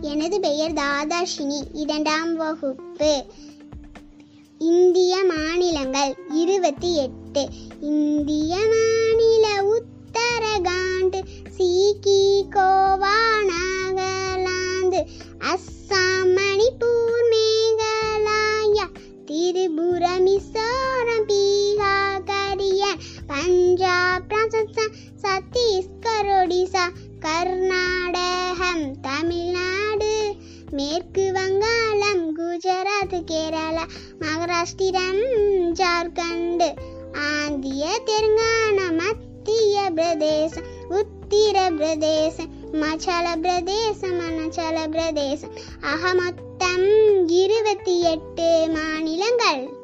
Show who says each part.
Speaker 1: எனது பெயர் தாதாஷினி. இரண்டாம் வகுப்பு. இந்திய மாநிலங்கள் இருபத்தி எட்டு. இந்திய மாநில உத்தரகாண்ட் சீக்கி கோவா நாகாலாந்து அஸ்ஸாம் மணிப்பூர் மேகாலயா திரிபுர மிசோரம் பீகார் கரியன் பஞ்சாப் ராஜஸ்தான் சத்தீஸ்கர் ஒடிசா கர்நாடகம் தமிழ் மேற்கு வங்காளம் குஜராத் கேரளா மகாராஷ்டிரம் ஜார்க்கண்ட் ஆந்திய தெலுங்கானா மத்திய பிரதேசம் உத்திர பிரதேசம் மச்சல பிரதேசம் அருணாச்சல பிரதேசம். ஆக மொத்தம் இருபத்தி எட்டு மாநிலங்கள்.